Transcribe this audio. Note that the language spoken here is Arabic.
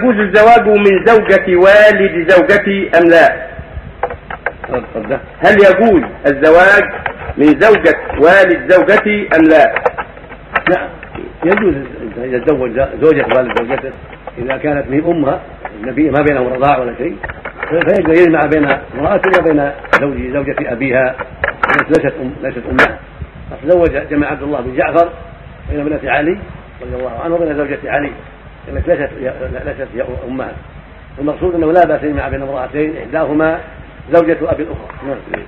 يجوز الزواج من زوجة والد زوجتي أم لا؟ هل يجوز الزواج من زوجة والد زوجتي أم لا؟ لا يجوز ان يتزوج زوجة والد زوجته إذا كانت من أمها النبي ما بينهم رضاع ولا شيء فيجوز ان يجمع بين امراته وبين زوج زوجة التي ليست ام ليست أمها فتزوج جمع عبد الله بن جعفر بين ابنة علي رضي الله عنه وبين زوجة علي التي ليست ليست هي امها المقصود إنه لا بأس يجمع بين امرأتين إحداهما زوجة أبي الأخرى. نعم.